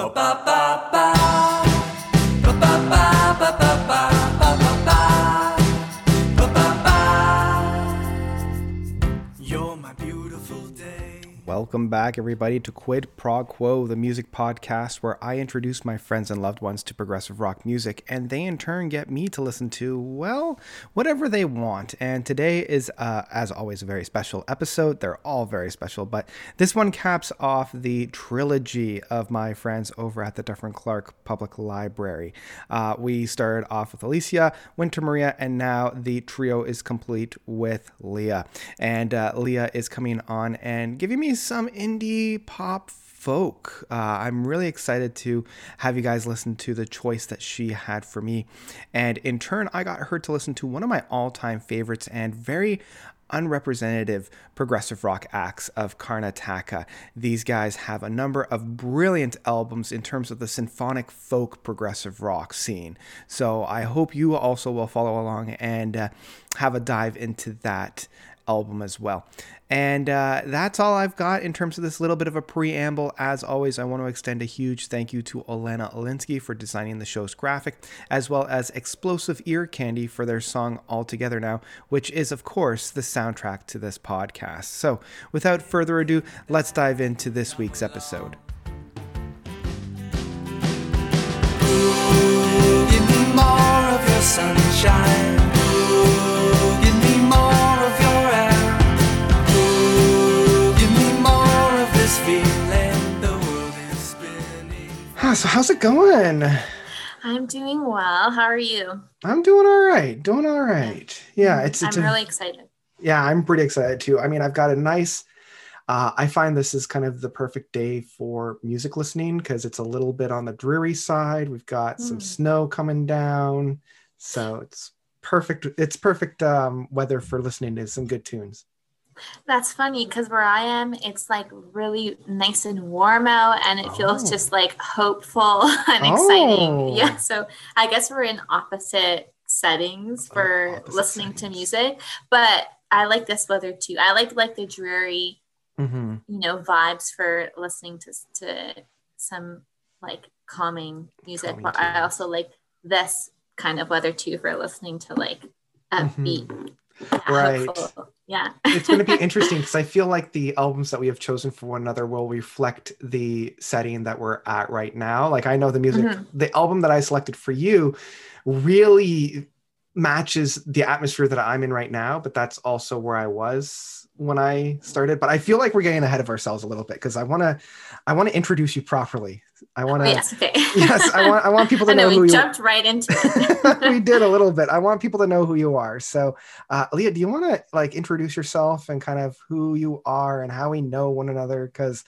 You're Welcome back, everybody, to Quid Pro Quo, the music podcast where I introduce my friends and loved ones to progressive rock music, and they in turn get me to listen to, well, whatever they want. And today is, uh, as always, a very special episode. They're all very special, but this one caps off the trilogy of my friends over at the Dufferin Clark Public Library. Uh, we started off with Alicia, Winter Maria, and now the trio is complete with Leah. And uh, Leah is coming on and giving me some indie pop folk. Uh, I'm really excited to have you guys listen to the choice that she had for me. And in turn, I got her to listen to one of my all time favorites and very unrepresentative progressive rock acts of Karnataka. These guys have a number of brilliant albums in terms of the symphonic folk progressive rock scene. So I hope you also will follow along and uh, have a dive into that album as well. And uh, that's all I've got in terms of this little bit of a preamble. As always, I want to extend a huge thank you to Olena Olinsky for designing the show's graphic, as well as Explosive Ear Candy for their song All Together Now, which is, of course, the soundtrack to this podcast. So, without further ado, let's dive into this week's episode. Give spinning. Ah, so, how's it going? I'm doing well. How are you? I'm doing all right. Doing all right. Yeah, it's, it's I'm a- really excited. yeah, I'm pretty excited too. I mean, I've got a nice. Uh, I find this is kind of the perfect day for music listening because it's a little bit on the dreary side. We've got some Mm. snow coming down, so it's perfect. It's perfect um, weather for listening to some good tunes. That's funny because where I am, it's like really nice and warm out, and it feels Oh. just like hopeful and Oh. exciting. Yeah. So I guess we're in opposite settings Oh, for opposite listening to music, but I like this weather too. I like like the dreary, hmm you know, vibes for listening to to some like calming music. Calming but I also like this kind of weather too for listening to like upbeat, Mm-hmm. Right. hopeful- Yeah. it's going to be interesting because I feel like the albums that we have chosen for one another will reflect the setting that we're at right now. Like I know the music, Mhm. the album that I selected for you really matches the atmosphere that I'm in right now, but that's also where I was when I started. But I feel like we're getting ahead of ourselves a little bit because I want to, I want to introduce you properly. I want Oh, to, yes. Okay. yes, I want, I want people to I know know who we you jumped right into it. we did a little bit. I want people to know who you are. So, uh, Leah, do you want to like introduce yourself and kind of who you are and how we know one another? Because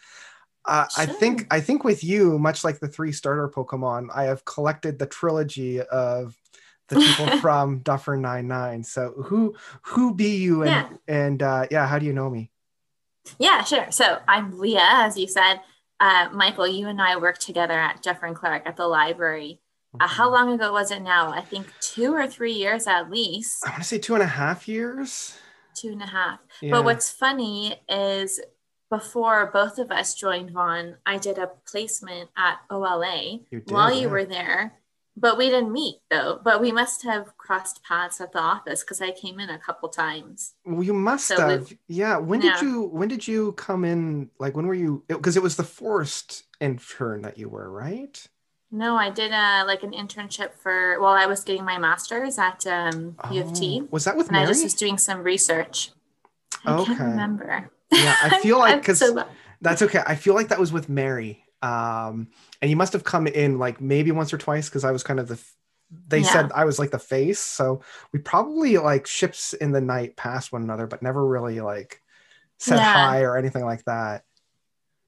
uh, I think I think with you, much like the three starter Pokemon, I have collected the trilogy of the people from Duffer Nine Nine. So, who who be you and Yeah. and uh, yeah, how do you know me? yeah, sure. So I'm Leah, as you said. Uh, Michael, you and I worked together at Dufferin and Clark at the library. Uh, how Mm-hmm. long ago was it now? I think two or three years at least, I want to say two and a half years. two and a half. Yeah. But what's funny is before both of us joined Vaughan, I did a placement at OLA You did, while you yeah. were there. But we didn't meet though. But we must have crossed paths at the office because I came in a couple times. Well, you must So have. yeah. When did you when did you come in? Like when were you because it was the forced intern that you were, right? No, I did a like an internship for while I was getting my master's at um, U of T, Oh, Was that with and I Mary? just was doing some research. I Okay. can't remember. Yeah, I feel like because so- that's okay. I feel like that was with Mary. Um, and you must have come in like maybe once or twice because I was kind of the. They Yeah. said I was like the face, so we probably like ships in the night past one another, but never really like said Yeah. hi or anything like that.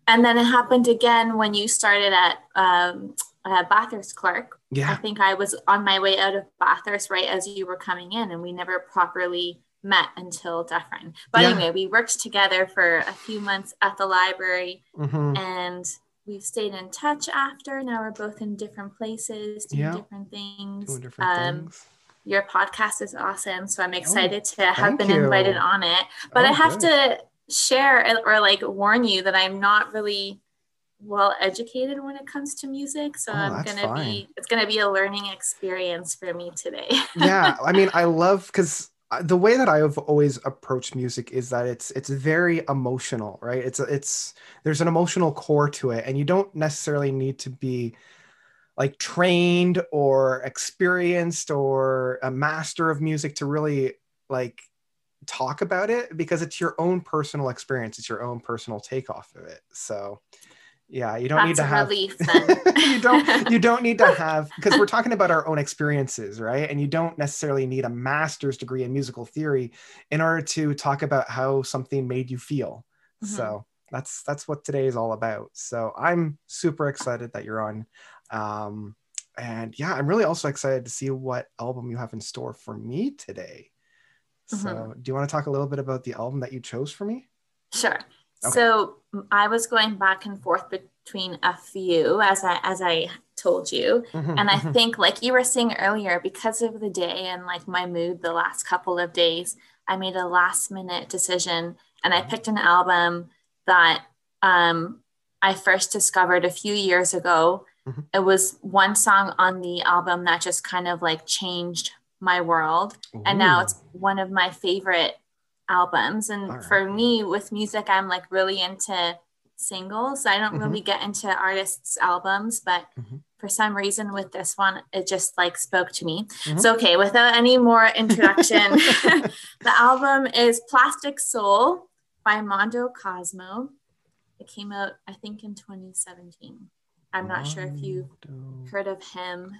and then it happened again when you started at um, uh, Bathurst Clark. I think I was on my way out of Bathurst right as you were coming in, and we never properly met until Dufferin. But Yeah. anyway, we worked together for a few months at the library, hmm and we've stayed in touch after. Now we're both in different places, doing Yeah. different things. doing different Um, things. Your podcast is awesome, so I'm excited to have been you. invited on it. But I Oh, have good. to share or like warn you that I'm not really well educated when it comes to music. So Oh, I'm gonna fine. be it's gonna be a learning experience for me today. yeah i mean i love because the way that i've always approached music is that it's it's very emotional right? It's it's there's an emotional core to it and you don't necessarily need to be like trained or experienced or a master of music to really like talk about it because it's your own personal experience. It's your own personal takeoff of it. So yeah you don't need to have relief then. you don't you don't need to have because we're talking about our own experiences right and you don't necessarily need a master's degree in musical theory in order to talk about how something made you feel Mhm. so that's that's what today is all about so i'm super excited that you're on um and yeah i'm really also excited to see what album you have in store for me today so Mm-hmm. do you want to talk a little bit about the album that you chose for me Sure. Okay. So I was going back and forth between a few, as I as I told you, and I Mhm. think, like you were saying earlier, because of the day and like my mood the last couple of days, I made a last minute decision, and I Mhm. picked an album that um, I first discovered a few years ago. Mhm. It was one song on the album that just kind of like changed my world and now it's one of my favorite albums. And All for me with music i'm like really into singles. I don't Mhm. really get into artists albums but Mhm. for some reason with this one it just like spoke to me. Mhm. so okay without any more introduction the album is plastic soul by mondo cozmo. It came out i think in 2017 i'm not sure if you've heard of him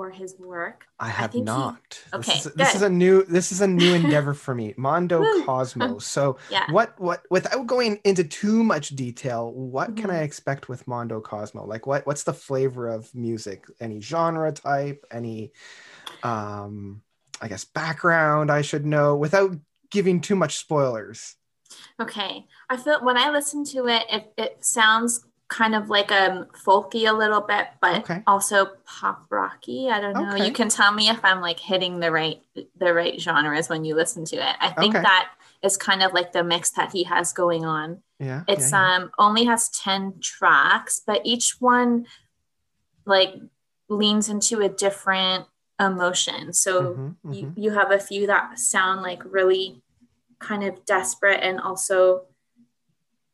or his work I have think he- not. Okay, this is, this is a new this is a new endeavor for me. Mondo. Cosmos. So yeah what what without going into too much detail, what can Mhm. I expect with Mondo Cozmo? Like what what's the flavor of music? Any genre type? Any um I guess background I should know without giving too much spoilers. Okay. I feel when I listen to it, it, it sounds kind of like um folky a little bit, but Okay. also pop rocky. I don't know. Okay. You can tell me if I'm like hitting the right the right genres when you listen to it. I think Okay. that is kind of like the mix that he has going on. Yeah. It's yeah, yeah. um only has 10 tracks, but each one like leans into a different emotion. So Mhm, you, mhm. you have a few that sound like really kind of desperate and also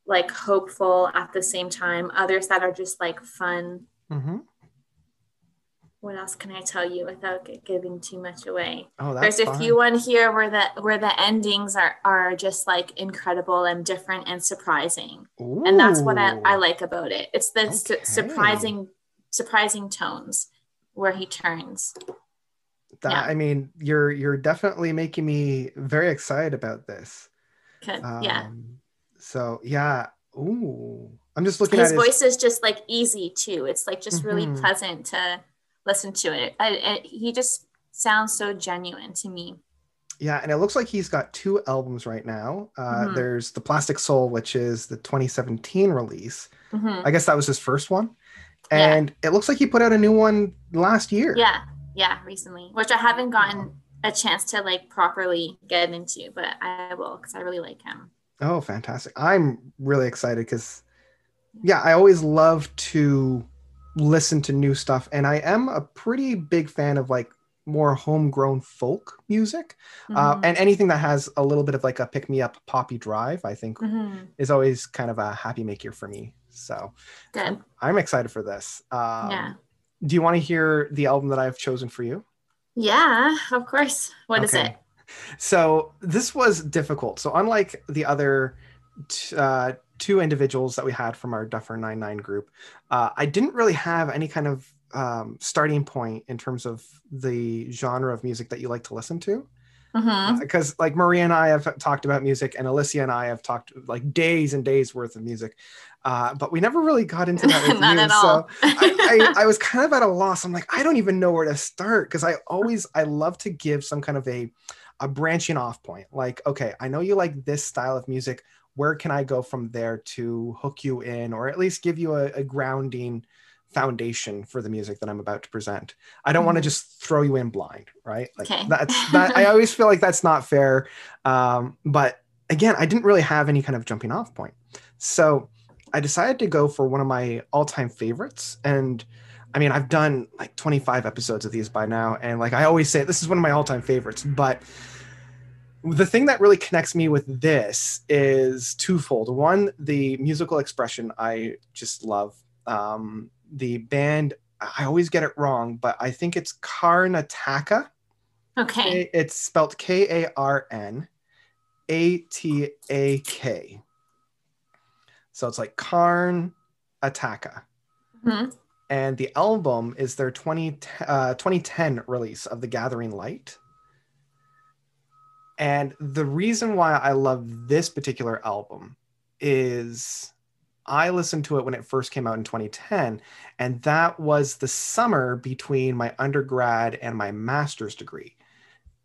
like hopeful at the same time. Others that are just like fun. Mhm. what else can i tell you without giving too much away? Oh, that's there's a few one here where the where the endings are are just like incredible and different and surprising. And that's what I, I like about it. It's the su- surprising surprising tones where he turns. That, yeah. I mean, you're you're definitely making me very excited about this. 'Cause- yeah. Um, So yeah. Ooh. I'm just looking his at his voice is just like easy too. It's like just really Mhm. pleasant to listen to it. I, I, he just sounds so genuine to me. Yeah, and it looks like he's got two albums right now. Uh, Mhm. There's the Plastic Soul, which is the 2017 release. Mhm. I guess that was his first one. Yeah. And it looks like he put out a new one last year. Yeah, yeah, recently, which I haven't gotten a chance to like properly get into, but I will because I really like him. Oh, fantastic. I'm really excited because, yeah, I always love to listen to new stuff. And I am a pretty big fan of like more homegrown folk music uh, Mhm. and anything that has a little bit of like a pick me up poppy drive, I think Mhm. is always kind of a happy maker for me. So Good. I'm, excited for this. Um, yeah. Do you want to hear the album that I've chosen for you? Yeah, of course. What is Okay. it? So this was difficult. So unlike the other t- uh, two individuals that we had from our Duffer 99 group, uh, I didn't really have any kind of um, starting point in terms of the genre of music that you like to listen to. Because like Maria and I have talked about music, and Alicia and I have talked like days and days worth of music, uh, but we never really got into that with Not you. at So. I, I, I was kind of at a loss. I'm like, I don't even know where to start because I always I love to give some kind of a a branching off point. Like, okay, I know you like this style of music. Where can I go from there to hook you in, or at least give you a, a grounding foundation for the music that I'm about to present? I don't want to just throw you in blind, right? Like Okay. that's that. I always feel like that's not fair. Um, but again, I didn't really have any kind of jumping off point. So I decided to go for one of my all-time favorites, and I mean, I've done like 25 episodes of these by now, and like I always say, this is one of my all-time favorites. But the thing that really connects me with this is twofold. One, the musical expression I just love. Um, the band, I always get it wrong, but I think it's Karnataka. Okay. It's spelled K A R N A T A K. So it's like Karn Ataka. And the album is their 20, uh, 2010 release of The Gathering Light. And the reason why I love this particular album is I listened to it when it first came out in 2010, and that was the summer between my undergrad and my master's degree.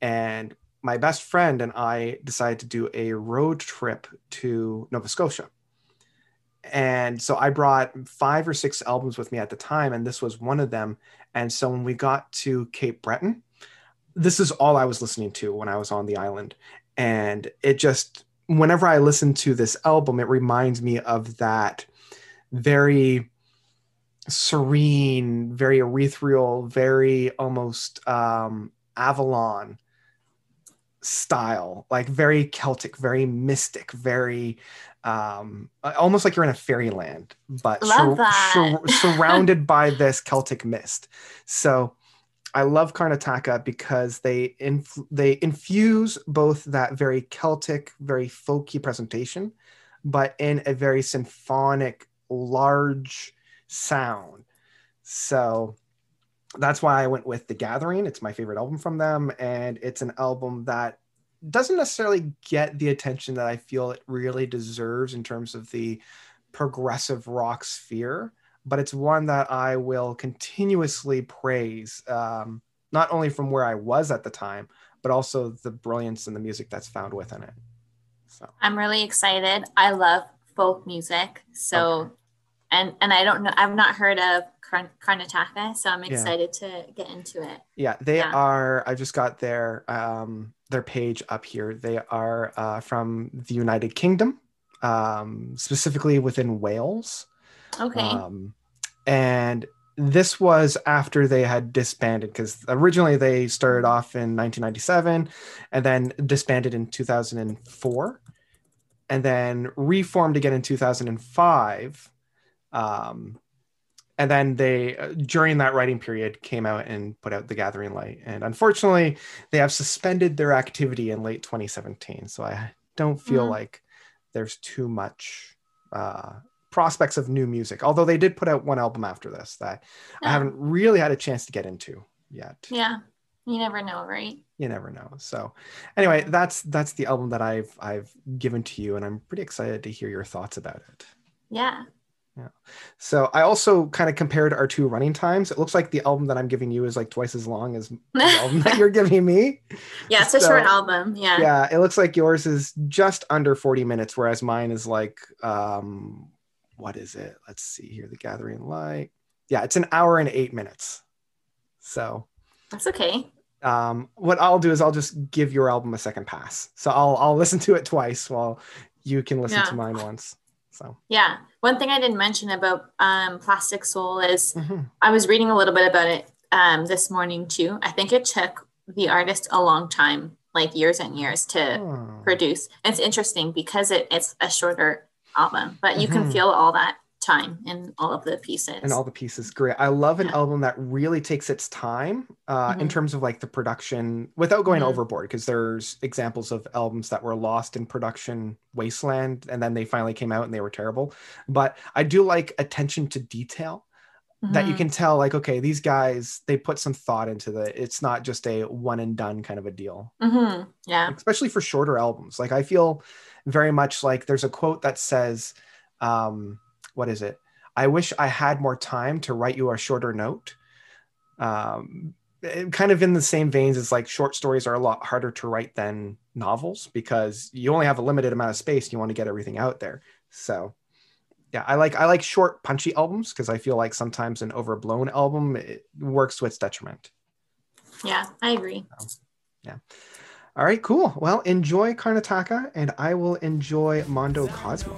And my best friend and I decided to do a road trip to Nova Scotia. And so I brought five or six albums with me at the time, and this was one of them. And so when we got to Cape Breton, this is all I was listening to when I was on the island. And it just, whenever I listen to this album, it reminds me of that very serene, very ethereal, very almost um, Avalon style, like very Celtic, very mystic, very um, almost like you're in a fairyland, but Love that. surrounded by this Celtic mist. So I love Karnataka because they inf- they infuse both that very Celtic, very folky presentation, but in a very symphonic, large sound. So that's why I went with The Gathering. It's my favorite album from them, and it's an album that doesn't necessarily get the attention that I feel it really deserves in terms of the progressive rock sphere, but it's one that I will continuously praise, um, not only from where I was at the time, but also the brilliance and the music that's found within it. So I'm really excited. I love folk music. So, Okay. And and I don't know. I've not heard of Karn- Karnataka, so I'm Yeah. excited to get into it. yeah, they Yeah. are. I just got their um, their page up here. They are uh, from the United Kingdom, um, specifically within Wales. Okay. Um, and this was after they had disbanded because originally they started off in 1997 and then disbanded in 2004 and then reformed again in 2005 um, and then they uh, during that writing period came out and put out the gathering light and unfortunately they have suspended their activity in late 2017 so i don't feel Mhm. like there's too much uh, prospects of new music although they did put out one album after this that i haven't really had a chance to get into yet yeah. You never know, right? you never know so anyway that's that's the album that i've i've given to you and i'm pretty excited to hear your thoughts about it Yeah. So i also kind of compared our two running times it looks like the album that i'm giving you is like twice as long as the album that you're giving me yeah, it's a short album. Yeah. yeah it looks like yours is just under 40 minutes whereas mine is like um what is it let's see here the gathering light yeah it's an hour and eight minutes so That's okay. um what i'll do is i'll just give your album a second pass so i'll i'll listen to it twice while you can listen Yeah. to mine once so Yeah. One thing I didn't mention about um, Plastic Soul is mhm. I was reading a little bit about it um, this morning too. I think it took the artist a long time, like years and years, to Oh. produce. It's interesting because it, it's a shorter album, but you Mhm. can feel all that time and all of the pieces. and all the pieces great i love an Yeah. album that really takes its time uh, in Mhm. terms of like the production without going Mhm. overboard because there's examples of albums that were lost in production wasteland and then they finally came out and they were terrible but i do like attention to detail that you Mhm. can tell like okay these guys they put some thought into the it's not just a one and done kind of a deal Mhm. Yeah. especially for shorter albums. Like I feel very much like there's a quote that says, um, "What is it? I wish I had more time to write you a shorter note." Um, kind of in the same veins as like short stories are a lot harder to write than novels because you only have a limited amount of space. And you want to get everything out there. So. Yeah, I like I like short, punchy albums because I feel like sometimes an overblown album it works to its detriment. Yeah. I agree. Yeah. All right, cool. Well, enjoy Karnataka, and I will enjoy Mondo Cozmo.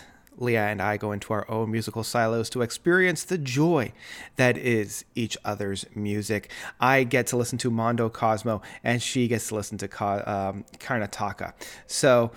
Leah and I go into our own musical silos to experience the joy that is each other's music. I get to listen to Mondo Cozmo, and she gets to listen to um, Karnataka. So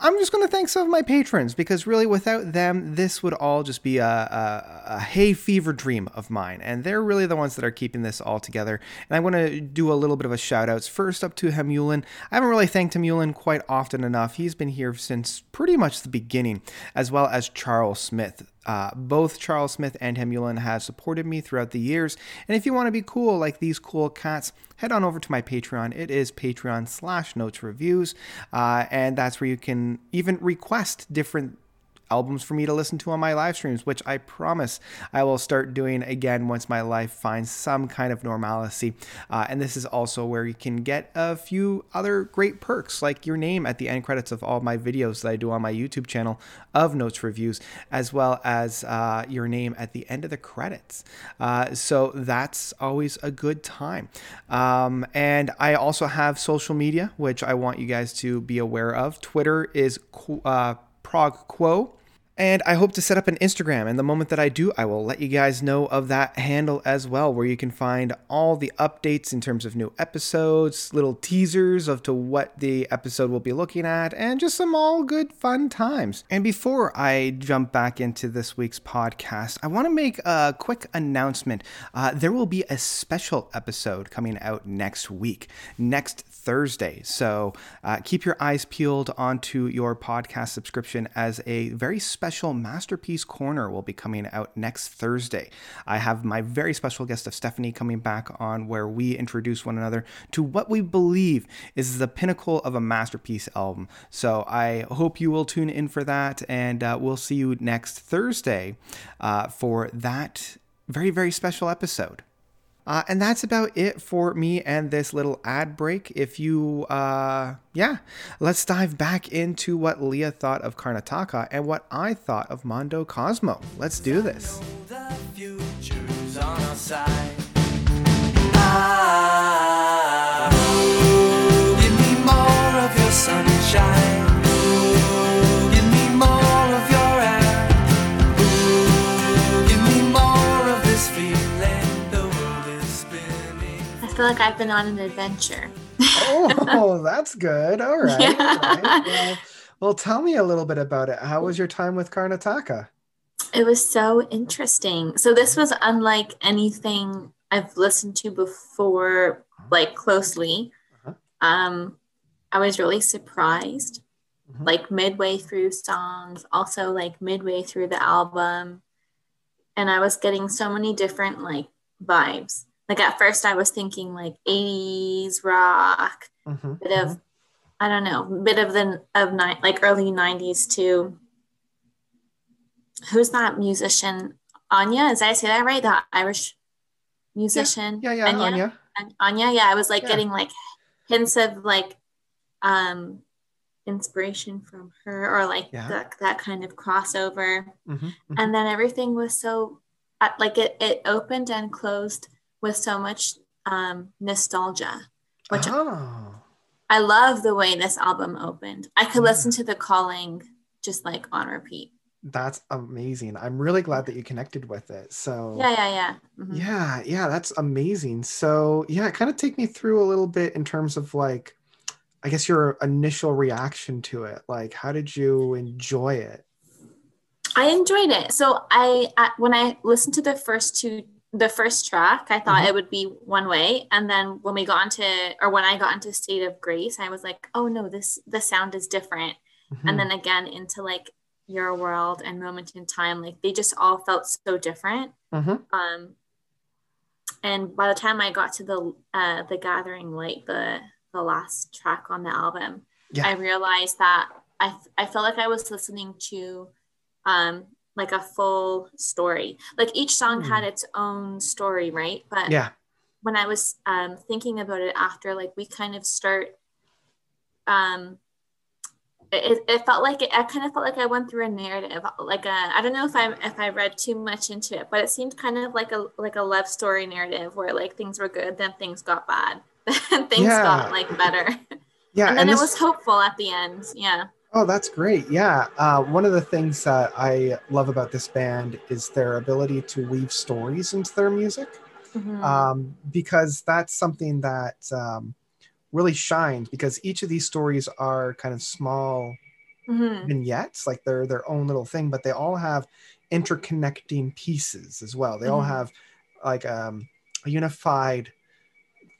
I'm just going to thank some of my patrons because really, without them, this would all just be a, a, a hay fever dream of mine. And they're really the ones that are keeping this all together. And I'm going to do a little bit of a shout outs. First up to Hemulin. I haven't really thanked Hemulin quite often enough. He's been here since pretty much the beginning, as well as Charles Smith. Uh, both Charles Smith and Hemulin have supported me throughout the years. And if you want to be cool like these cool cats, head on over to my Patreon. It is Patreon slash Notes Reviews. Uh, and that's where you can even request different albums for me to listen to on my live streams, which I promise I will start doing again once my life finds some kind of normalcy. Uh, and this is also where you can get a few other great perks, like your name at the end credits of all my videos that I do on my YouTube channel of Notes Reviews, as well as uh, your name at the end of the credits. Uh, so that's always a good time. Um, and I also have social media, which I want you guys to be aware of. Twitter is uh, Prog Quo. And I hope to set up an Instagram. And the moment that I do, I will let you guys know of that handle as well, where you can find all the updates in terms of new episodes, little teasers of to what the episode will be looking at, and just some all good fun times. And before I jump back into this week's podcast, I want to make a quick announcement. Uh, there will be a special episode coming out next week, next Thursday. So uh, keep your eyes peeled onto your podcast subscription as a very special Masterpiece Corner will be coming out next Thursday. I have my very special guest of Stephanie coming back on where we introduce one another to what we believe is the pinnacle of a masterpiece album. So I hope you will tune in for that, and uh, we'll see you next Thursday uh, for that very, very special episode. Uh, and that's about it for me and this little ad break. If you, uh, yeah, let's dive back into what Leah thought of Karnataka and what I thought of Mondo Cozmo. Let's do this. Like I've been on an adventure. oh, that's good. All right. Yeah. all right. Well, well, tell me a little bit about it. How was your time with Karnataka? It was so interesting. So this was unlike anything I've listened to before, like closely. Uh-huh. Um, I was really surprised, Mhm. like midway through songs, also like midway through the album, and I was getting so many different like vibes. Like at first, I was thinking like '80s rock, Mhm, bit of I don't know, bit of the of ni- like early '90s too. Who's that musician? Anya, is I say that right? The Irish musician. Yeah, yeah, Anya. Anya. An- Anya. Yeah, I was like Yeah. getting like hints of like um inspiration from her or like Yeah. that that kind of crossover. Mhm, mhm. And then everything was so like it it opened and closed with so much um nostalgia, which oh, I love the way this album opened. I could Yeah. listen to The Calling just like on repeat. that's amazing. I'm really glad that you connected with it. So Yeah, yeah, yeah. Mhm. Yeah, yeah, that's amazing. So, yeah, kind of take me through a little bit in terms of like, I guess your initial reaction to it. Like, how did you enjoy it? I enjoyed it. So I at, when I listened to the first two the first track, I thought Mhm. it would be one way. And then when we got into or when I got into State of Grace, I was like, oh no, this the sound is different. Mhm. And then again into like Your World and Moment in Time, like they just all felt so different. Mhm. Um and by the time I got to the uh the Gathering Light, the the last track on the album, Yeah. I realized that I I felt like I was listening to um like a full story. Like each song Hmm. had its own story, right? But yeah. when I was um thinking about it after, like we kind of start um it, it felt like it, I kind of felt like I went through a narrative like a I don't know if I if I read too much into it but it seemed kind of like a like a love story narrative where like things were good then things got bad then things Yeah. got like better Yeah, and then this- it was hopeful at the end yeah Oh, that's great. Yeah. Uh, one of the things that I love about this band is their ability to weave stories into their music, Mhm. um, because that's something that um, really shines because each of these stories are kind of small Mhm. vignettes, like they're their own little thing, but they all have interconnecting pieces as well. They all Mhm. have like um, a unified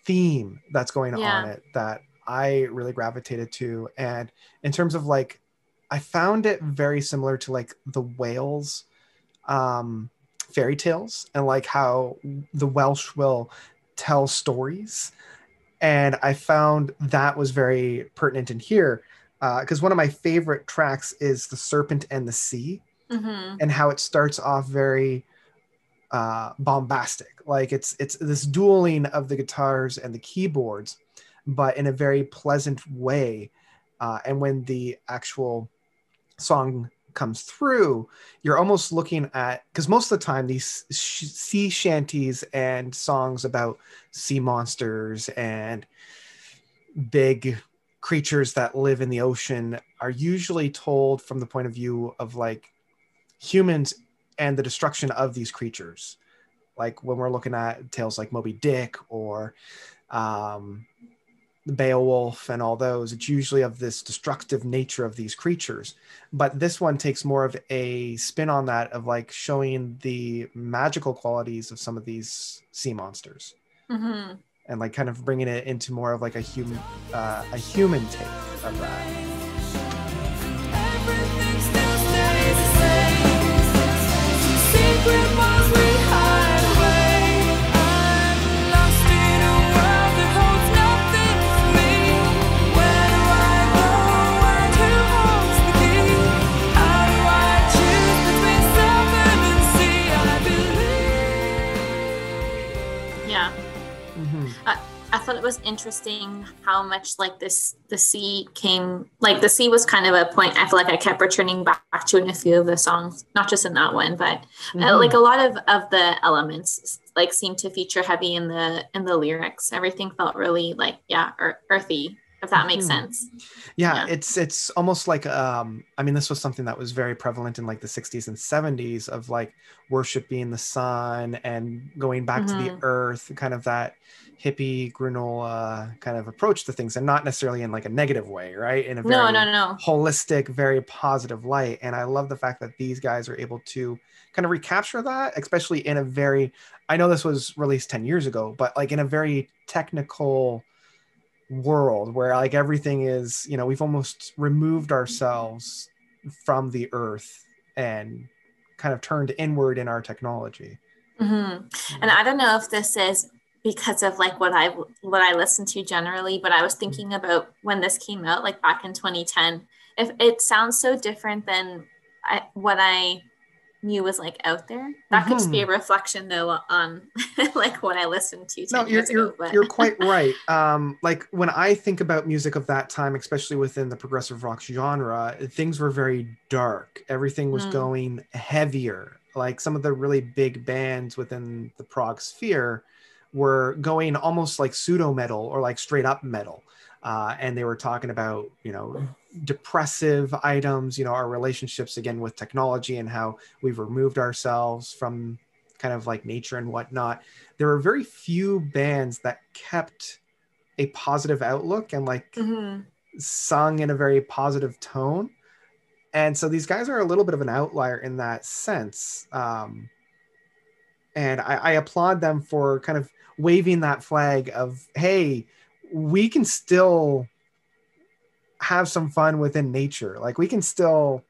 theme that's going Yeah. on it that I really gravitated to. And in terms of like, I found it very similar to like the Wales um, fairy tales and like how the Welsh will tell stories. And I found that was very pertinent in here because one of my favorite tracks is The Serpent and the Sea Mhm. and how it starts off very uh, bombastic. Like it's it's this dueling of the guitars and the keyboards, but in a very pleasant way. Uh, and when the actual song comes through, you're almost looking at because most of the time these sh- sea shanties and songs about sea monsters and big creatures that live in the ocean are usually told from the point of view of like humans and the destruction of these creatures. Like when we're looking at tales like Moby Dick or um, Beowulf and all those, it's usually of this destructive nature of these creatures. But this one takes more of a spin on that of like showing the magical qualities of some of these sea monsters Mhm. and like kind of bringing it into more of like a human uh, a human take of that. Everything still stays the same. Secret bonds we interesting how much like this the sea came like the sea was kind of a point I feel like I kept returning back to in a few of the songs, not just in that one, but uh, Mhm. like a lot of of the elements like seemed to feature heavy in the in the lyrics. Everything felt really like yeah, ear- earthy, if that makes Mhm. sense. yeah, Yeah. it's it's almost like um i mean this was something that was very prevalent in like the 60s and 70s of like worshiping the sun and going back to the Mhm. earth kind of that hippie granola kind of approach to things and not necessarily in like a negative way right? In a very No, no, no. holistic very positive light. And i love the fact that these guys are able to kind of recapture that especially in a very i know this was released 10 years ago but like in a very technical world where like everything is you know we've almost removed ourselves from the earth and kind of turned inward in our technology. Hmm And I don't know if this is because of like what I what I listen to generally, but I was thinking about when this came out, like back in 2010. If it sounds so different than I, what I knew was like out there, that could just be a reflection though on like what I listened to. 10 no you're ago, you're, you're quite right um like when i think about music of that time especially within the progressive rock genre things were very dark everything was Mm. going heavier like some of the really big bands within the prog sphere were going almost like pseudo metal or like straight up metal. Uh, and they were talking about you know depressive items you know our relationships again with technology and how we've removed ourselves from kind of like nature and whatnot. There were very few bands that kept a positive outlook and like Mhm. sung in a very positive tone. And so these guys are a little bit of an outlier in that sense. Um, and I, I applaud them for kind of waving that flag of hey we can still have some fun within nature like we can still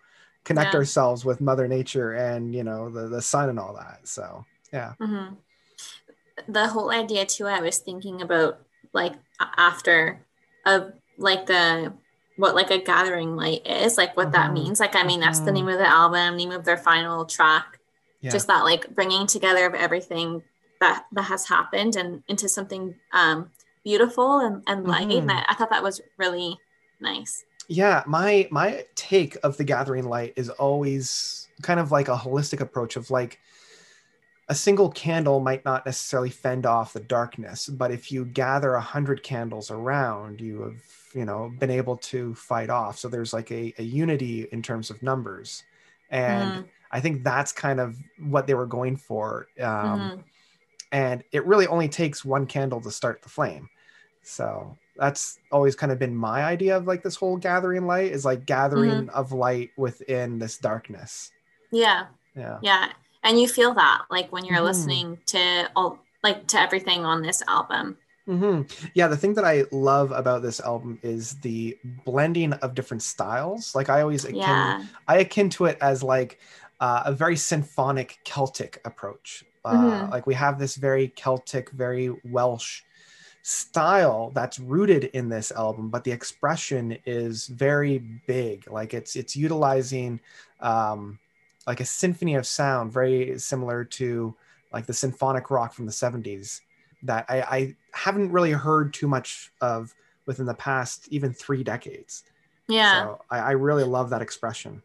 connect Yeah. ourselves with mother nature and you know the, the sun and all that so yeah Mhm. The whole idea too, I was thinking about like after of like the what like a gathering light is, like what that Mhm. means. Like I mean, that's the Mhm. name of the album, name of their final track. Yeah. Just that like bringing together of everything that that has happened and into something um beautiful and, and light. And Mhm. I, I thought that was really nice. Yeah, my my take of the gathering light is always kind of like a holistic approach of like a single candle might not necessarily fend off the darkness, but if you gather a hundred candles around, you have you know been able to fight off. So there's like a, a unity in terms of numbers, and Mhm, I think that's kind of what they were going for. Um, mhm. And it really only takes one candle to start the flame so that's always kind of been my idea of like this whole gathering light is like gathering of light within this darkness Yeah, yeah yeah. And you feel that like when you're Mhm. listening to all like to everything on this album. hmm yeah the thing that i love about this album is the blending of different styles like i always akin, Yeah. i akin to it as like uh, a very symphonic celtic approach uh, Mhm. like we have this very celtic very welsh style that's rooted in this album but the expression is very big like it's it's utilizing um like a symphony of sound very similar to like the symphonic rock from the 70s that i, I haven't really heard too much of within the past even three decades Yeah. so I, I really love that expression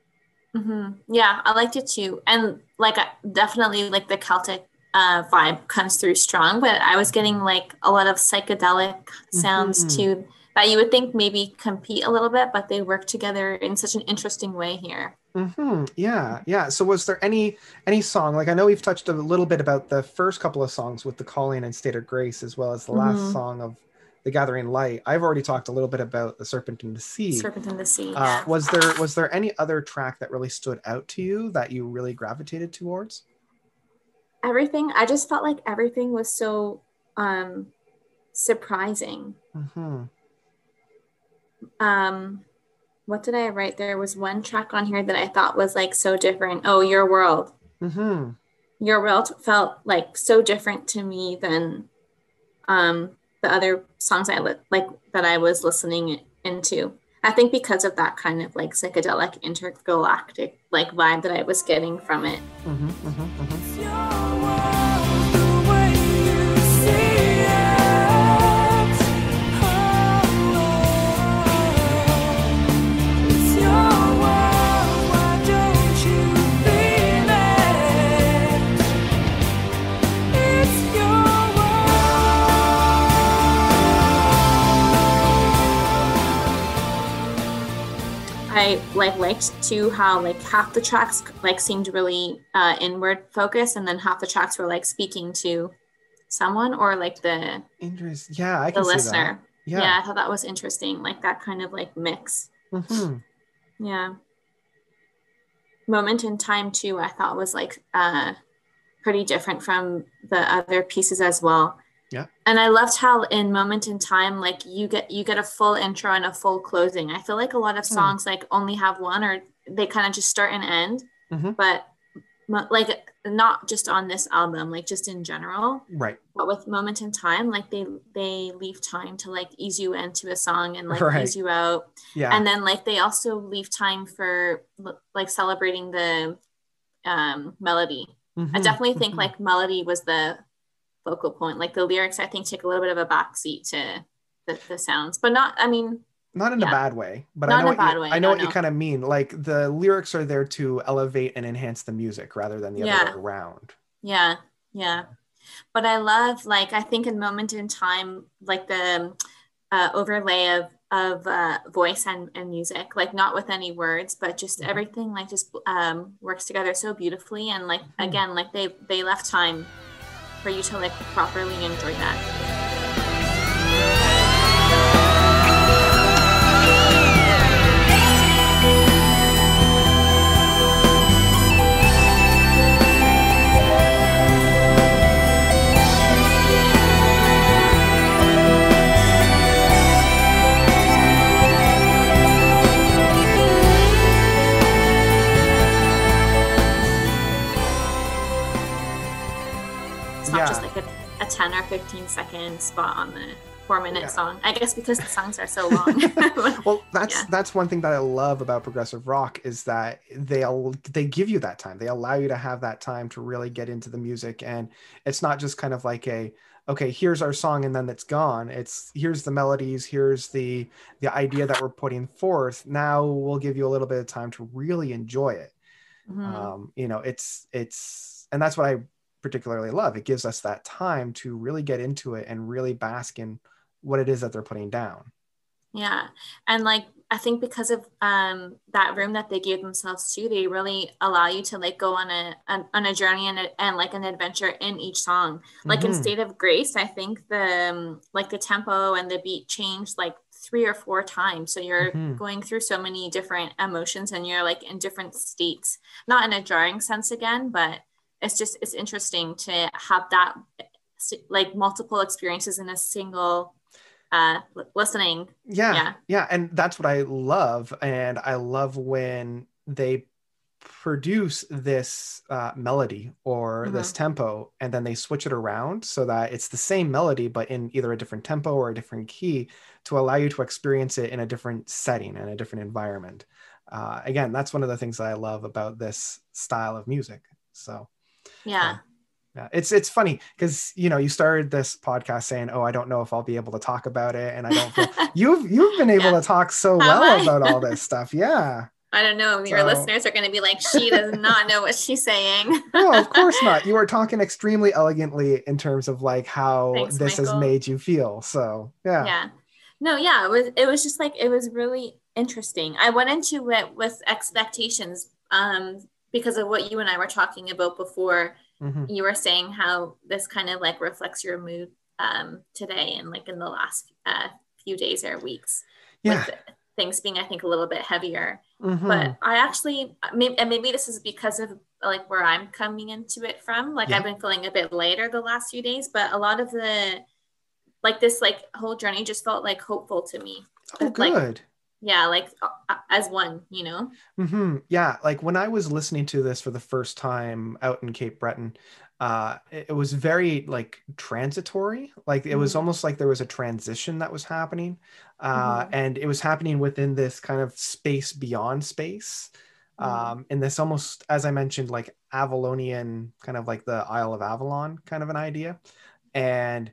hmm Yeah, I liked it too. And like definitely like the Celtic uh, vibe comes through strong, but I was getting like a lot of psychedelic sounds Mhm. too that you would think maybe compete a little bit, but they work together in such an interesting way here. hmm Yeah, yeah. So, was there any any song like I know we've touched a little bit about the first couple of songs with the calling and state of grace, as well as the last Mhm. song of the Gathering Light. I've already talked a little bit about the Serpent in the Sea. Serpent in the Sea. Uh, was there was there any other track that really stood out to you that you really gravitated towards? Everything, I just felt like everything was so um, surprising. hmm um what did i write there was one track on here that i thought was like so different oh your world hmm your world felt like so different to me than um the other songs i li- like that i was listening into. I think because of that kind of like psychedelic intergalactic like vibe that i was getting from it. Hmm hmm hmm i like liked too how like half the tracks like seemed really uh inward focus and then half the tracks were like speaking to someone or like the Interest. Yeah, I the can see that. listener yeah. Yeah. i thought that was interesting like that kind of like mix hmm yeah moment in time too i thought was like uh pretty different from the other pieces as well Yeah. and i loved how in moment in time like you get you get a full intro and a full closing i feel like a lot of Hmm. songs like only have one or they kind of just start and end Mhm. but like not just on this album like just in general Right. but with moment in time like they they leave time to like ease you into a song and like Right. ease you out Yeah. and then like they also leave time for like celebrating the um melody i Mhm, definitely think mhm. like melody was the focal point like the lyrics i think take a little bit of a backseat to the, the sounds but not i mean not in Yeah. a bad way, but Not I know what you, way, I know no, what you no. kind of mean. Like the lyrics are there to elevate and enhance the music rather than the other way around. yeah yeah but i love like i think in moment in time like the uh, overlay of of uh, voice and, and music like not with any words but just Mhm. everything like just um, works together so beautifully and like Mhm. again like they they left time for you to like properly enjoy that 10 or 15 second spot on the four minute Yeah. song i guess because the songs are so long Well, that's Yeah. that's one thing that I love about progressive rock is that they they give you that time. They allow you to have that time to really get into the music, and it's not just kind of like a okay here's our song and then it's gone it's here's the melodies here's the the idea that we're putting forth now we'll give you a little bit of time to really enjoy it Mhm. um, you know it's it's and that's what i particularly love it gives us that time to really get into it and really bask in what it is that they're putting down Yeah. And like I think because of um that room that they gave themselves to, they really allow you to like go on a on, on a journey and, a, and like an adventure in each song. Like in Mhm. State of Grace, I think the um, like the tempo and the beat changed like three or four times. So you're Mhm. going through so many different emotions and you're like in different states. Not in a jarring sense again, but it's just it's interesting to have that like multiple experiences in a single uh listening. Yeah, Yeah. yeah and that's what i love and i love when they produce this uh, melody or this tempo and then they switch it around so that it's the same melody but in either a different tempo or a different key to allow you to experience it in a different setting and a different environment. Uh, again that's one of the things that i love about this style of music so yeah yeah, it's it's funny because you know you started this podcast saying, "Oh, I don't know if I'll be able to talk about it," and I don't feel you've you've been able Yeah. to talk so well I? about all this stuff. Yeah, I don't know. Your So- listeners are going to be like, she does not know what she's saying. no, of course not. You are talking extremely elegantly in terms of like how Thanks, this has made you feel. So yeah, yeah. No, yeah. It was, it was just like, it was really interesting. I went into it with expectations um, because of what you and I were talking about before. Mhm. You were saying how this kind of like reflects your mood um, today and like in the last uh, few days or weeks. yeah. Things being, I think, a little bit heavier. Mhm. but I actually maybe and maybe this is because of like where I'm coming into it from. Like Yeah. I've been feeling a bit lighter the last few days, but a lot of the like this like whole journey just felt like hopeful to me. oh, like- good. Yeah, like uh, as one, you know. hmm Yeah, like when I was listening to this for the first time out in Cape Breton, uh, it, it was very like transitory. Like it was Mhm. almost like there was a transition that was happening, uh, Mhm. and it was happening within this kind of space beyond space. Mhm. Um, in this almost, as I mentioned, like Avalonian, kind of like the Isle of Avalon kind of an idea. And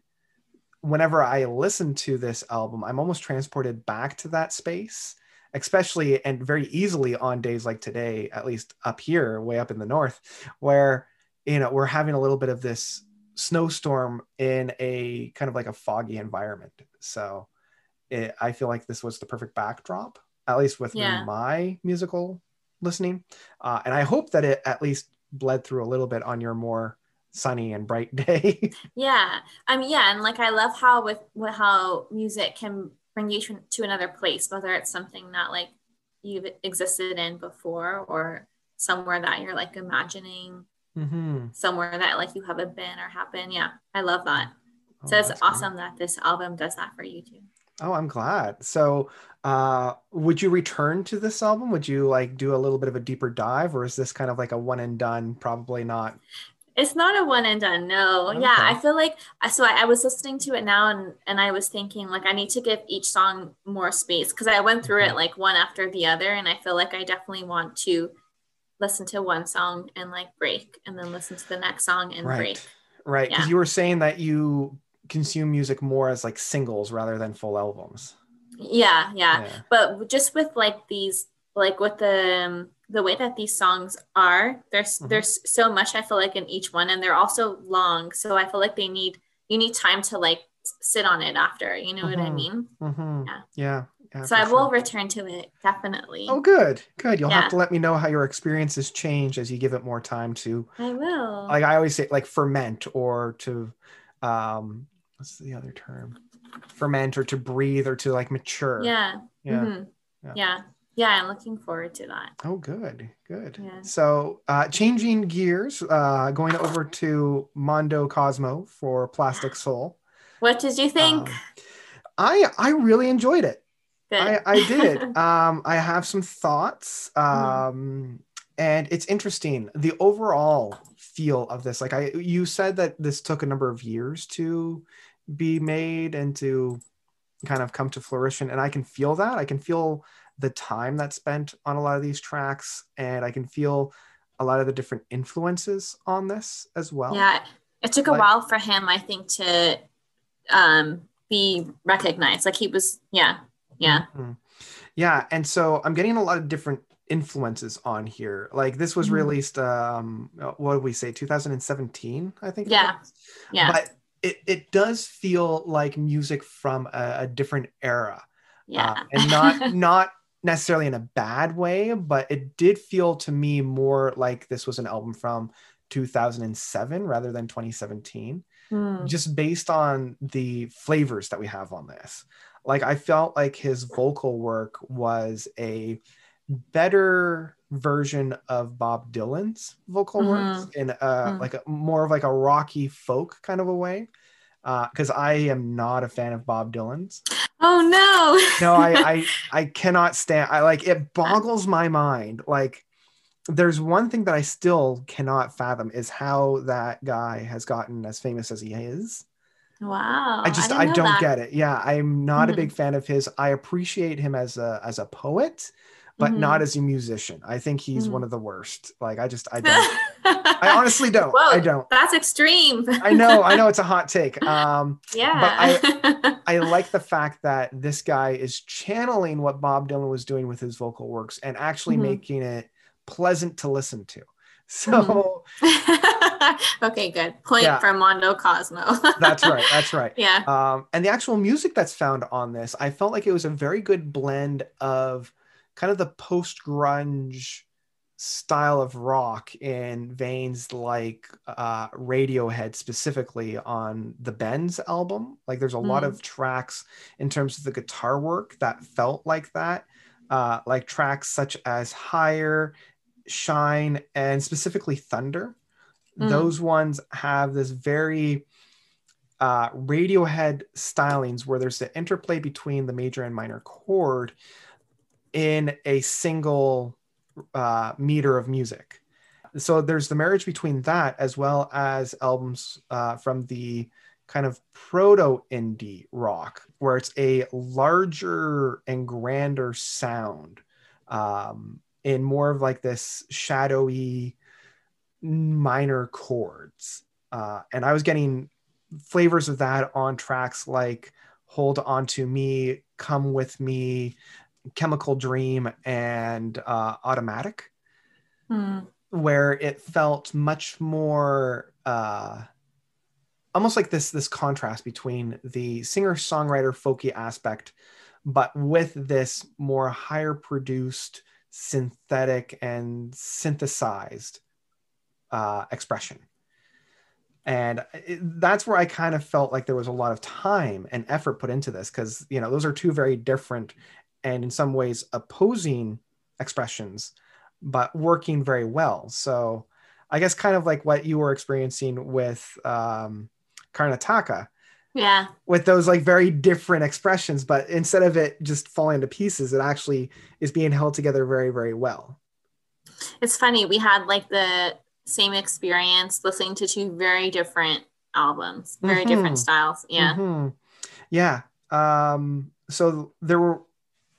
whenever I listen to this album, I'm almost transported back to that space, especially and very easily on days like today, at least up here, way up in the north, where you know we're having a little bit of this snowstorm in a kind of like a foggy environment. So it, I feel like this was the perfect backdrop, at least with Yeah. my musical listening, uh, and I hope that it at least bled through a little bit on your more sunny and bright day. Yeah. I mean, yeah, and like I love how with, with how music can bring you to, to another place, whether it's something that like you've existed in before or somewhere that you're like imagining mm-hmm. somewhere that like you haven't been or happened. Yeah, I love that. Oh, so it's awesome that this album does that for you too. Oh, I'm glad. So, uh, would you return to this album? Would you like do a little bit of a deeper dive, or is this kind of like a one and done? Probably not. It's not a one and done. No. Okay. Yeah, I feel like so I, I was listening to it now and and I was thinking like I need to give each song more space because I went through Mhm. it like one after the other and I feel like I definitely want to listen to one song and like break and then listen to the next song and Right. break. Right. Because Yeah. you were saying that you consume music more as like singles rather than full albums. Yeah, yeah. but just with like these like with the um, the way that these songs are there's Mhm. there's so much i feel like in each one and they're also long so i feel like they need you need time to like sit on it after you know what i Mhm. mean Mhm. Yeah. Yeah. yeah, so i will sure. return to it definitely Oh, good. Good. You'll Yeah. have to let me know how your experiences change as you give it more time to, i will like I always say, like ferment or to, um, what's the other term? Ferment or to breathe or to like mature. yeah Yeah. mhm. Yeah. yeah yeah i'm looking forward to that Oh, good, good. Yeah. So, uh, changing gears, uh, going over to Mondo Cozmo for Plastic Soul. what did you think Um, I I really enjoyed it. Good. I, I did. um, I have some thoughts, Mm-hmm. um, and it's interesting. The overall feel of this, like I, you said that this took a number of years to be made and to kind of come to fruition, and I can feel that. I can feel the time that's spent on a lot of these tracks, and I can feel a lot of the different influences on this as well. yeah It took a Like- while for him, I think, to um, be recognized. Like he was, yeah, yeah. Mhm. Yeah, and so I'm getting a lot of different influences on here. Like this was Mhm. released um what did we say 2017, I think. Yeah. Yeah. But it, it does feel like music from a, a different era. yeah. Uh, and not not necessarily in a bad way, but it did feel to me more like this was an album from 2007 rather than 2017 Hmm. just based on the flavors that we have on this. Like I felt like his vocal work was a better version of Bob Dylan's vocal works in a Mm. like a more of like a rocky folk kind of a way. Because I am not a fan of Bob Dylan's. Oh no. No, I, I I cannot stand. I like it boggles my mind. Like there's one thing that I still cannot fathom is how that guy has gotten as famous as he is. wow. I just didn't I, don't that. get it. Yeah, I'm not a Mhm. big fan of his. I appreciate him as a as a poet, but Mhm. not as a musician. I think he's Mhm. one of the worst. Like I just I don't. I honestly don't. Whoa, I don't. That's extreme. I know. I know it's a hot take. Um, yeah. But I I like the fact that this guy is channeling what Bob Dylan was doing with his vocal works and actually Mhm. making it pleasant to listen to. So okay, good. Point Yeah. for Mondo Cozmo. that's right. That's right. Yeah. Um, and the actual music that's found on this, I felt like it was a very good blend of kind of the post grunge style of rock in veins like uh, Radiohead, specifically on the Bends album. Like there's a lot Mhm. of tracks in terms of the guitar work that felt like that, uh, like tracks such as Higher, Shine, and specifically Thunder. Mm. Those ones have this very uh, Radiohead stylings where there's the interplay between the major and minor chord in a single uh, meter of music. So there's the marriage between that as well as albums uh, from the kind of proto indie rock, where it's a larger and grander sound um, in more of like this shadowy minor chords. Uh, and I was getting flavors of that on tracks like Hold On to Me, Come With Me, Chemical Dream, and uh, Automatic, Hmm. where it felt much more uh, almost like this this contrast between the singer songwriter folky aspect, but with this more higher produced synthetic and synthesized uh, expression. And it, that's where I kind of felt like there was a lot of time and effort put into this because, you know, those are two very different and in some ways opposing expressions, but working very well. So I guess kind of like what you were experiencing with um, Karnataka, Yeah. with those like very different expressions, but instead of it just falling to pieces, it actually is being held together very, very well. It's funny. We had like the same experience listening to two very different albums, very Mhm. different styles. Yeah. Mhm. Yeah. Um, so there were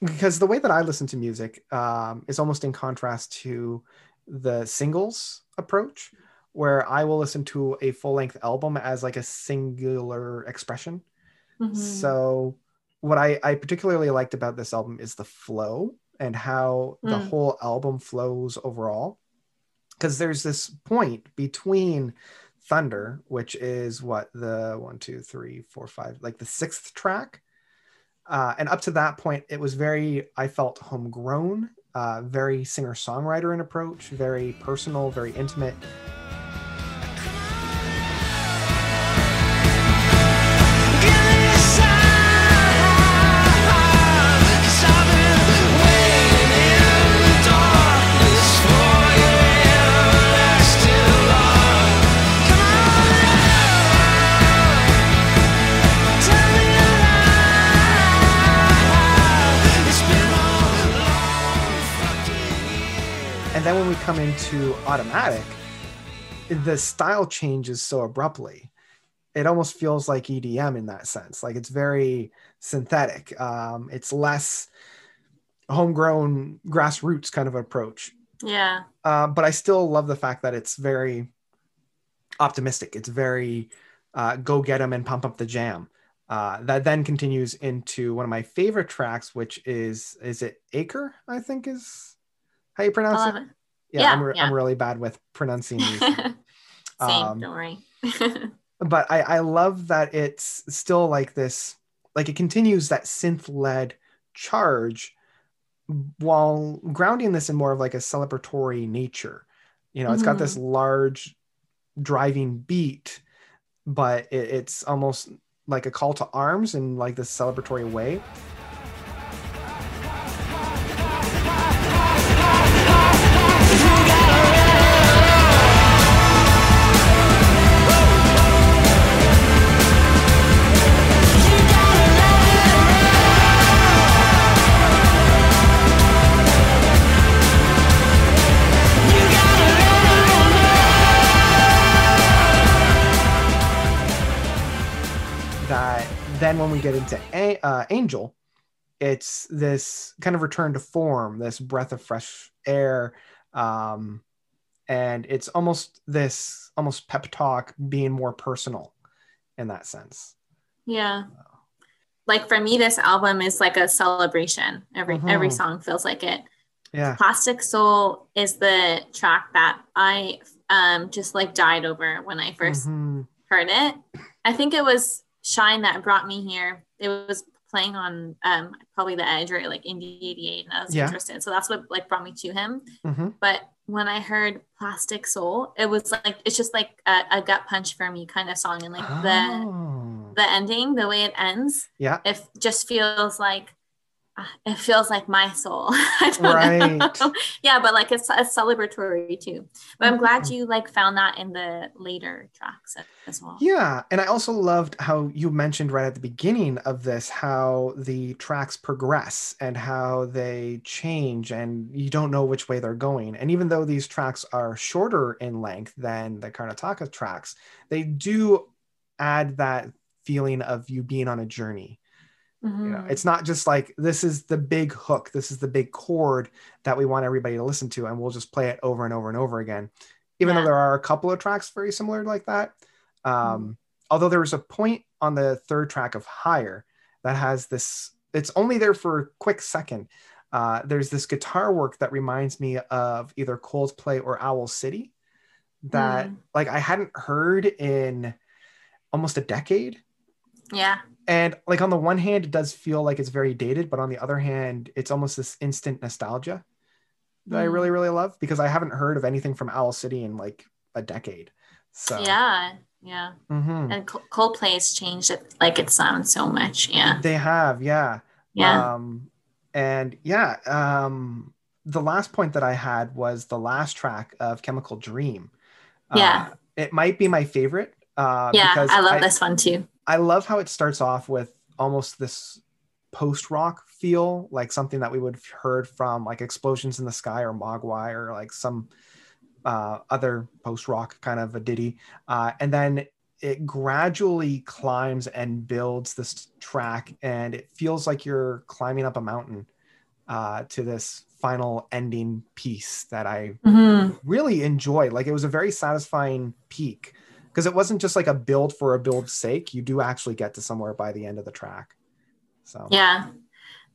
because the way that I listen to music um, is almost in contrast to the singles approach, where I will listen to a full length album as like a singular expression. Mhm. So what I, I particularly liked about this album is the flow and how the Mm. whole album flows overall. Because there's this point between Thunder, which is what the one, two, three, four, five, like the sixth track. Uh, and up to that point, it was very, I felt homegrown, uh, very singer songwriter in approach, very personal, very intimate. And then when we come into automatic, the style changes so abruptly. It almost feels like EDM in that sense. Like it's very synthetic. Um, it's less homegrown grassroots kind of approach. Yeah. Uh, but I still love the fact that it's very optimistic. It's very uh, go get 'em and pump up the jam. Uh, that then continues into one of my favorite tracks, which is is it Acre? I think is how you pronounce it. it. Yeah, Yeah, I'm, yeah. I'm really bad with pronouncing these. Same, Um, don't worry. but I, I love that it's still like this like it continues that synth led charge while grounding this in more of like a celebratory nature you know it's got this large driving beat but it, it's almost like a call to arms in like this celebratory way then when we get into A- uh, Angel, it's this kind of return to form, this breath of fresh air, um, and it's almost this almost pep talk being more personal in that sense. yeah. Like for me, this album is like a celebration. Every every Mhm. song feels like it. Yeah, Plastic Soul is the track that I um just like died over when I 1st Mhm. heard it. I think it was Shine that brought me here. It was playing on um probably the Edge or like Indie 88 and I was Yeah. interested. So that's what like brought me to him. Mhm. But when I heard Plastic Soul, it was like it's just like a, a gut punch for me kind of song. And like the Oh. the ending, the way it ends, yeah, it just feels like it feels like my soul. Right. know. yeah, but like it's, it's celebratory too. But I'm glad Mhm. you like found that in the later tracks as well. Yeah, and I also loved how you mentioned right at the beginning of this how the tracks progress and how they change and you don't know which way they're going. And even though these tracks are shorter in length than the Karnataka tracks, they do add that feeling of you being on a journey. You know, Mhm. it's not just like this is the big hook, this is the big chord that we want everybody to listen to, and we'll just play it over and over and over again. Even Yeah. though there are a couple of tracks very similar like that. Um, Although there was a point on the third track of Higher that has this, it's only there for a quick second. Uh, there's this guitar work that reminds me of either Coldplay or Owl City that Mm. like I hadn't heard in almost a decade yeah. And like on the one hand it does feel like it's very dated but on the other hand it's almost this instant nostalgia that i Mm. really really love because i haven't heard of anything from owl city in like a decade so Yeah. Yeah. mhm. And Col- has changed it like it sounds so much. Yeah. they have yeah Yeah. um and yeah um the last point that i had was the last track of chemical dream Yeah. uh, it might be my favorite uh yeah. I love this one too. I love how it starts off with almost this post rock feel, like something that we would have heard from like Explosions in the Sky or Mogwai or like some uh, other post rock kind of a ditty. Uh, and then it gradually climbs and builds this track, and it feels like you're climbing up a mountain uh, to this final ending piece that I Mhm. really enjoyed. Like it was a very satisfying peak because it wasn't just like a build for a build's sake. You do actually get to somewhere by the end of the track. So Yeah.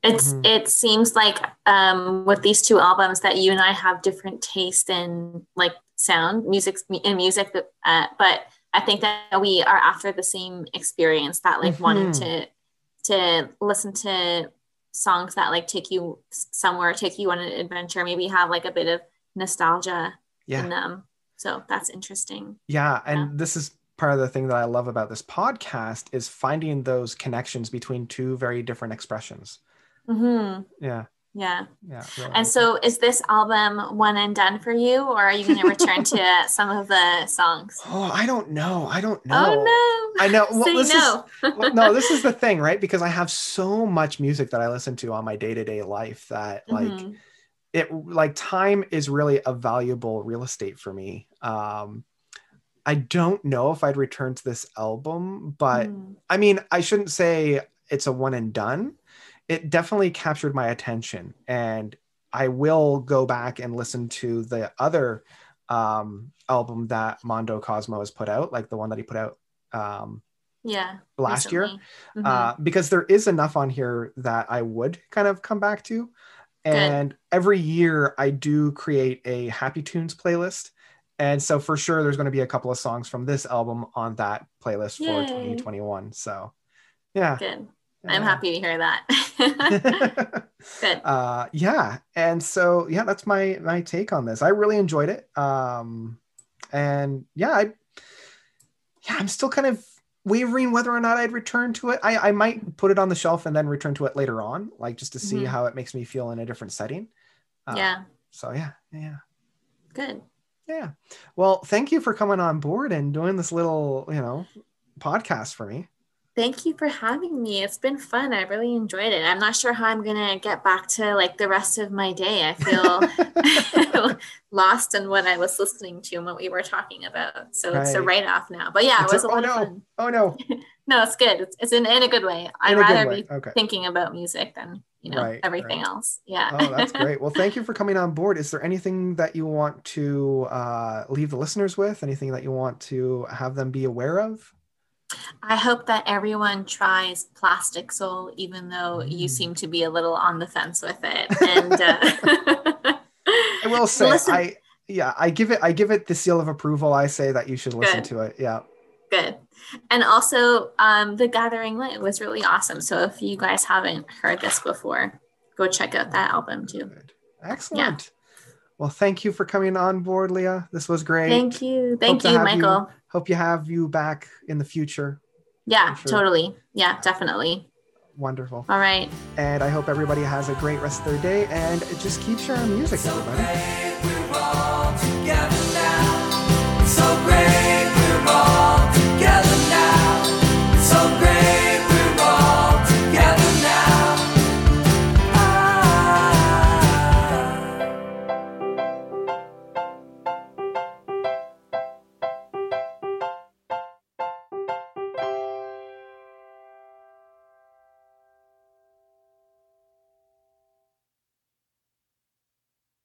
It's Mhm. it seems like um with these two albums that you and I have different taste in like sound music in music uh, but I think that we are after the same experience that like wanting Mhm. to to listen to songs that like take you somewhere take you on an adventure maybe have like a bit of nostalgia yeah, in them so that's interesting yeah, and Yeah. this is part of the thing that I love about this podcast is finding those connections between two very different expressions. hmm Yeah, yeah yeah. really. And so, is this album one and done for you, or are you going to return to some of the songs? oh, I don't know. I don't know. Oh no! I know. Well, this is- no. well, no, this is the thing, right? Because I have so much music that I listen to on my day to day life that like Mhm. It like time is really a valuable real estate for me. Um, I don't know if I'd return to this album, but Mhm. I mean, I shouldn't say it's a one and done. It definitely captured my attention, and I will go back and listen to the other um, album that Mondo Cozmo has put out, like the one that he put out um, Yeah. last year, recently. Mhm. uh, because there is enough on here that I would kind of come back to. And every year I do create a Happy Tunes playlist. And so for sure, there's going to be a couple of songs from this album on that playlist for 2021. So, yeah. Good. I'm happy to hear that. Good. uh yeah and so yeah that's my my take on this i really enjoyed it um and yeah i yeah i'm still kind of wavering whether or not i'd return to it i i might put it on the shelf and then return to it later on like just to see Mhm. how it makes me feel in a different setting Uh, yeah. so yeah yeah Good. yeah well thank you for coming on board and doing this little you know podcast for me Thank you for having me. It's been fun. I really enjoyed it. I'm not sure how I'm gonna get back to like the rest of my day. I feel lost in what I was listening to and what we were talking about. So it's a write off now. But yeah, It's it was a- a oh no. of fun. oh no No, it's good. It's, it's in, in a good way. I'd In a good rather way. be okay thinking about music than you know Right, everything right. else. Yeah. oh that's great well thank you for coming on board is there anything that you want to uh, leave the listeners with anything that you want to have them be aware of I hope that everyone tries Plastic Soul, even though you Mm. seem to be a little on the fence with it. And uh, i will say Listen- i yeah i give it i give it the seal of approval i say that you should listen Good. to it yeah good. And also, um, The Gathering Light was really awesome. So if you guys haven't heard this before, go check out that album too. Good. excellent well thank you for coming on board leah this was great Thank you. Thank to you, have you Michael. hope you have you back in the future Yeah, sure. totally. Yeah, definitely. wonderful All right. and i hope everybody has a great rest of their day and just keep sharing music So everybody great, we're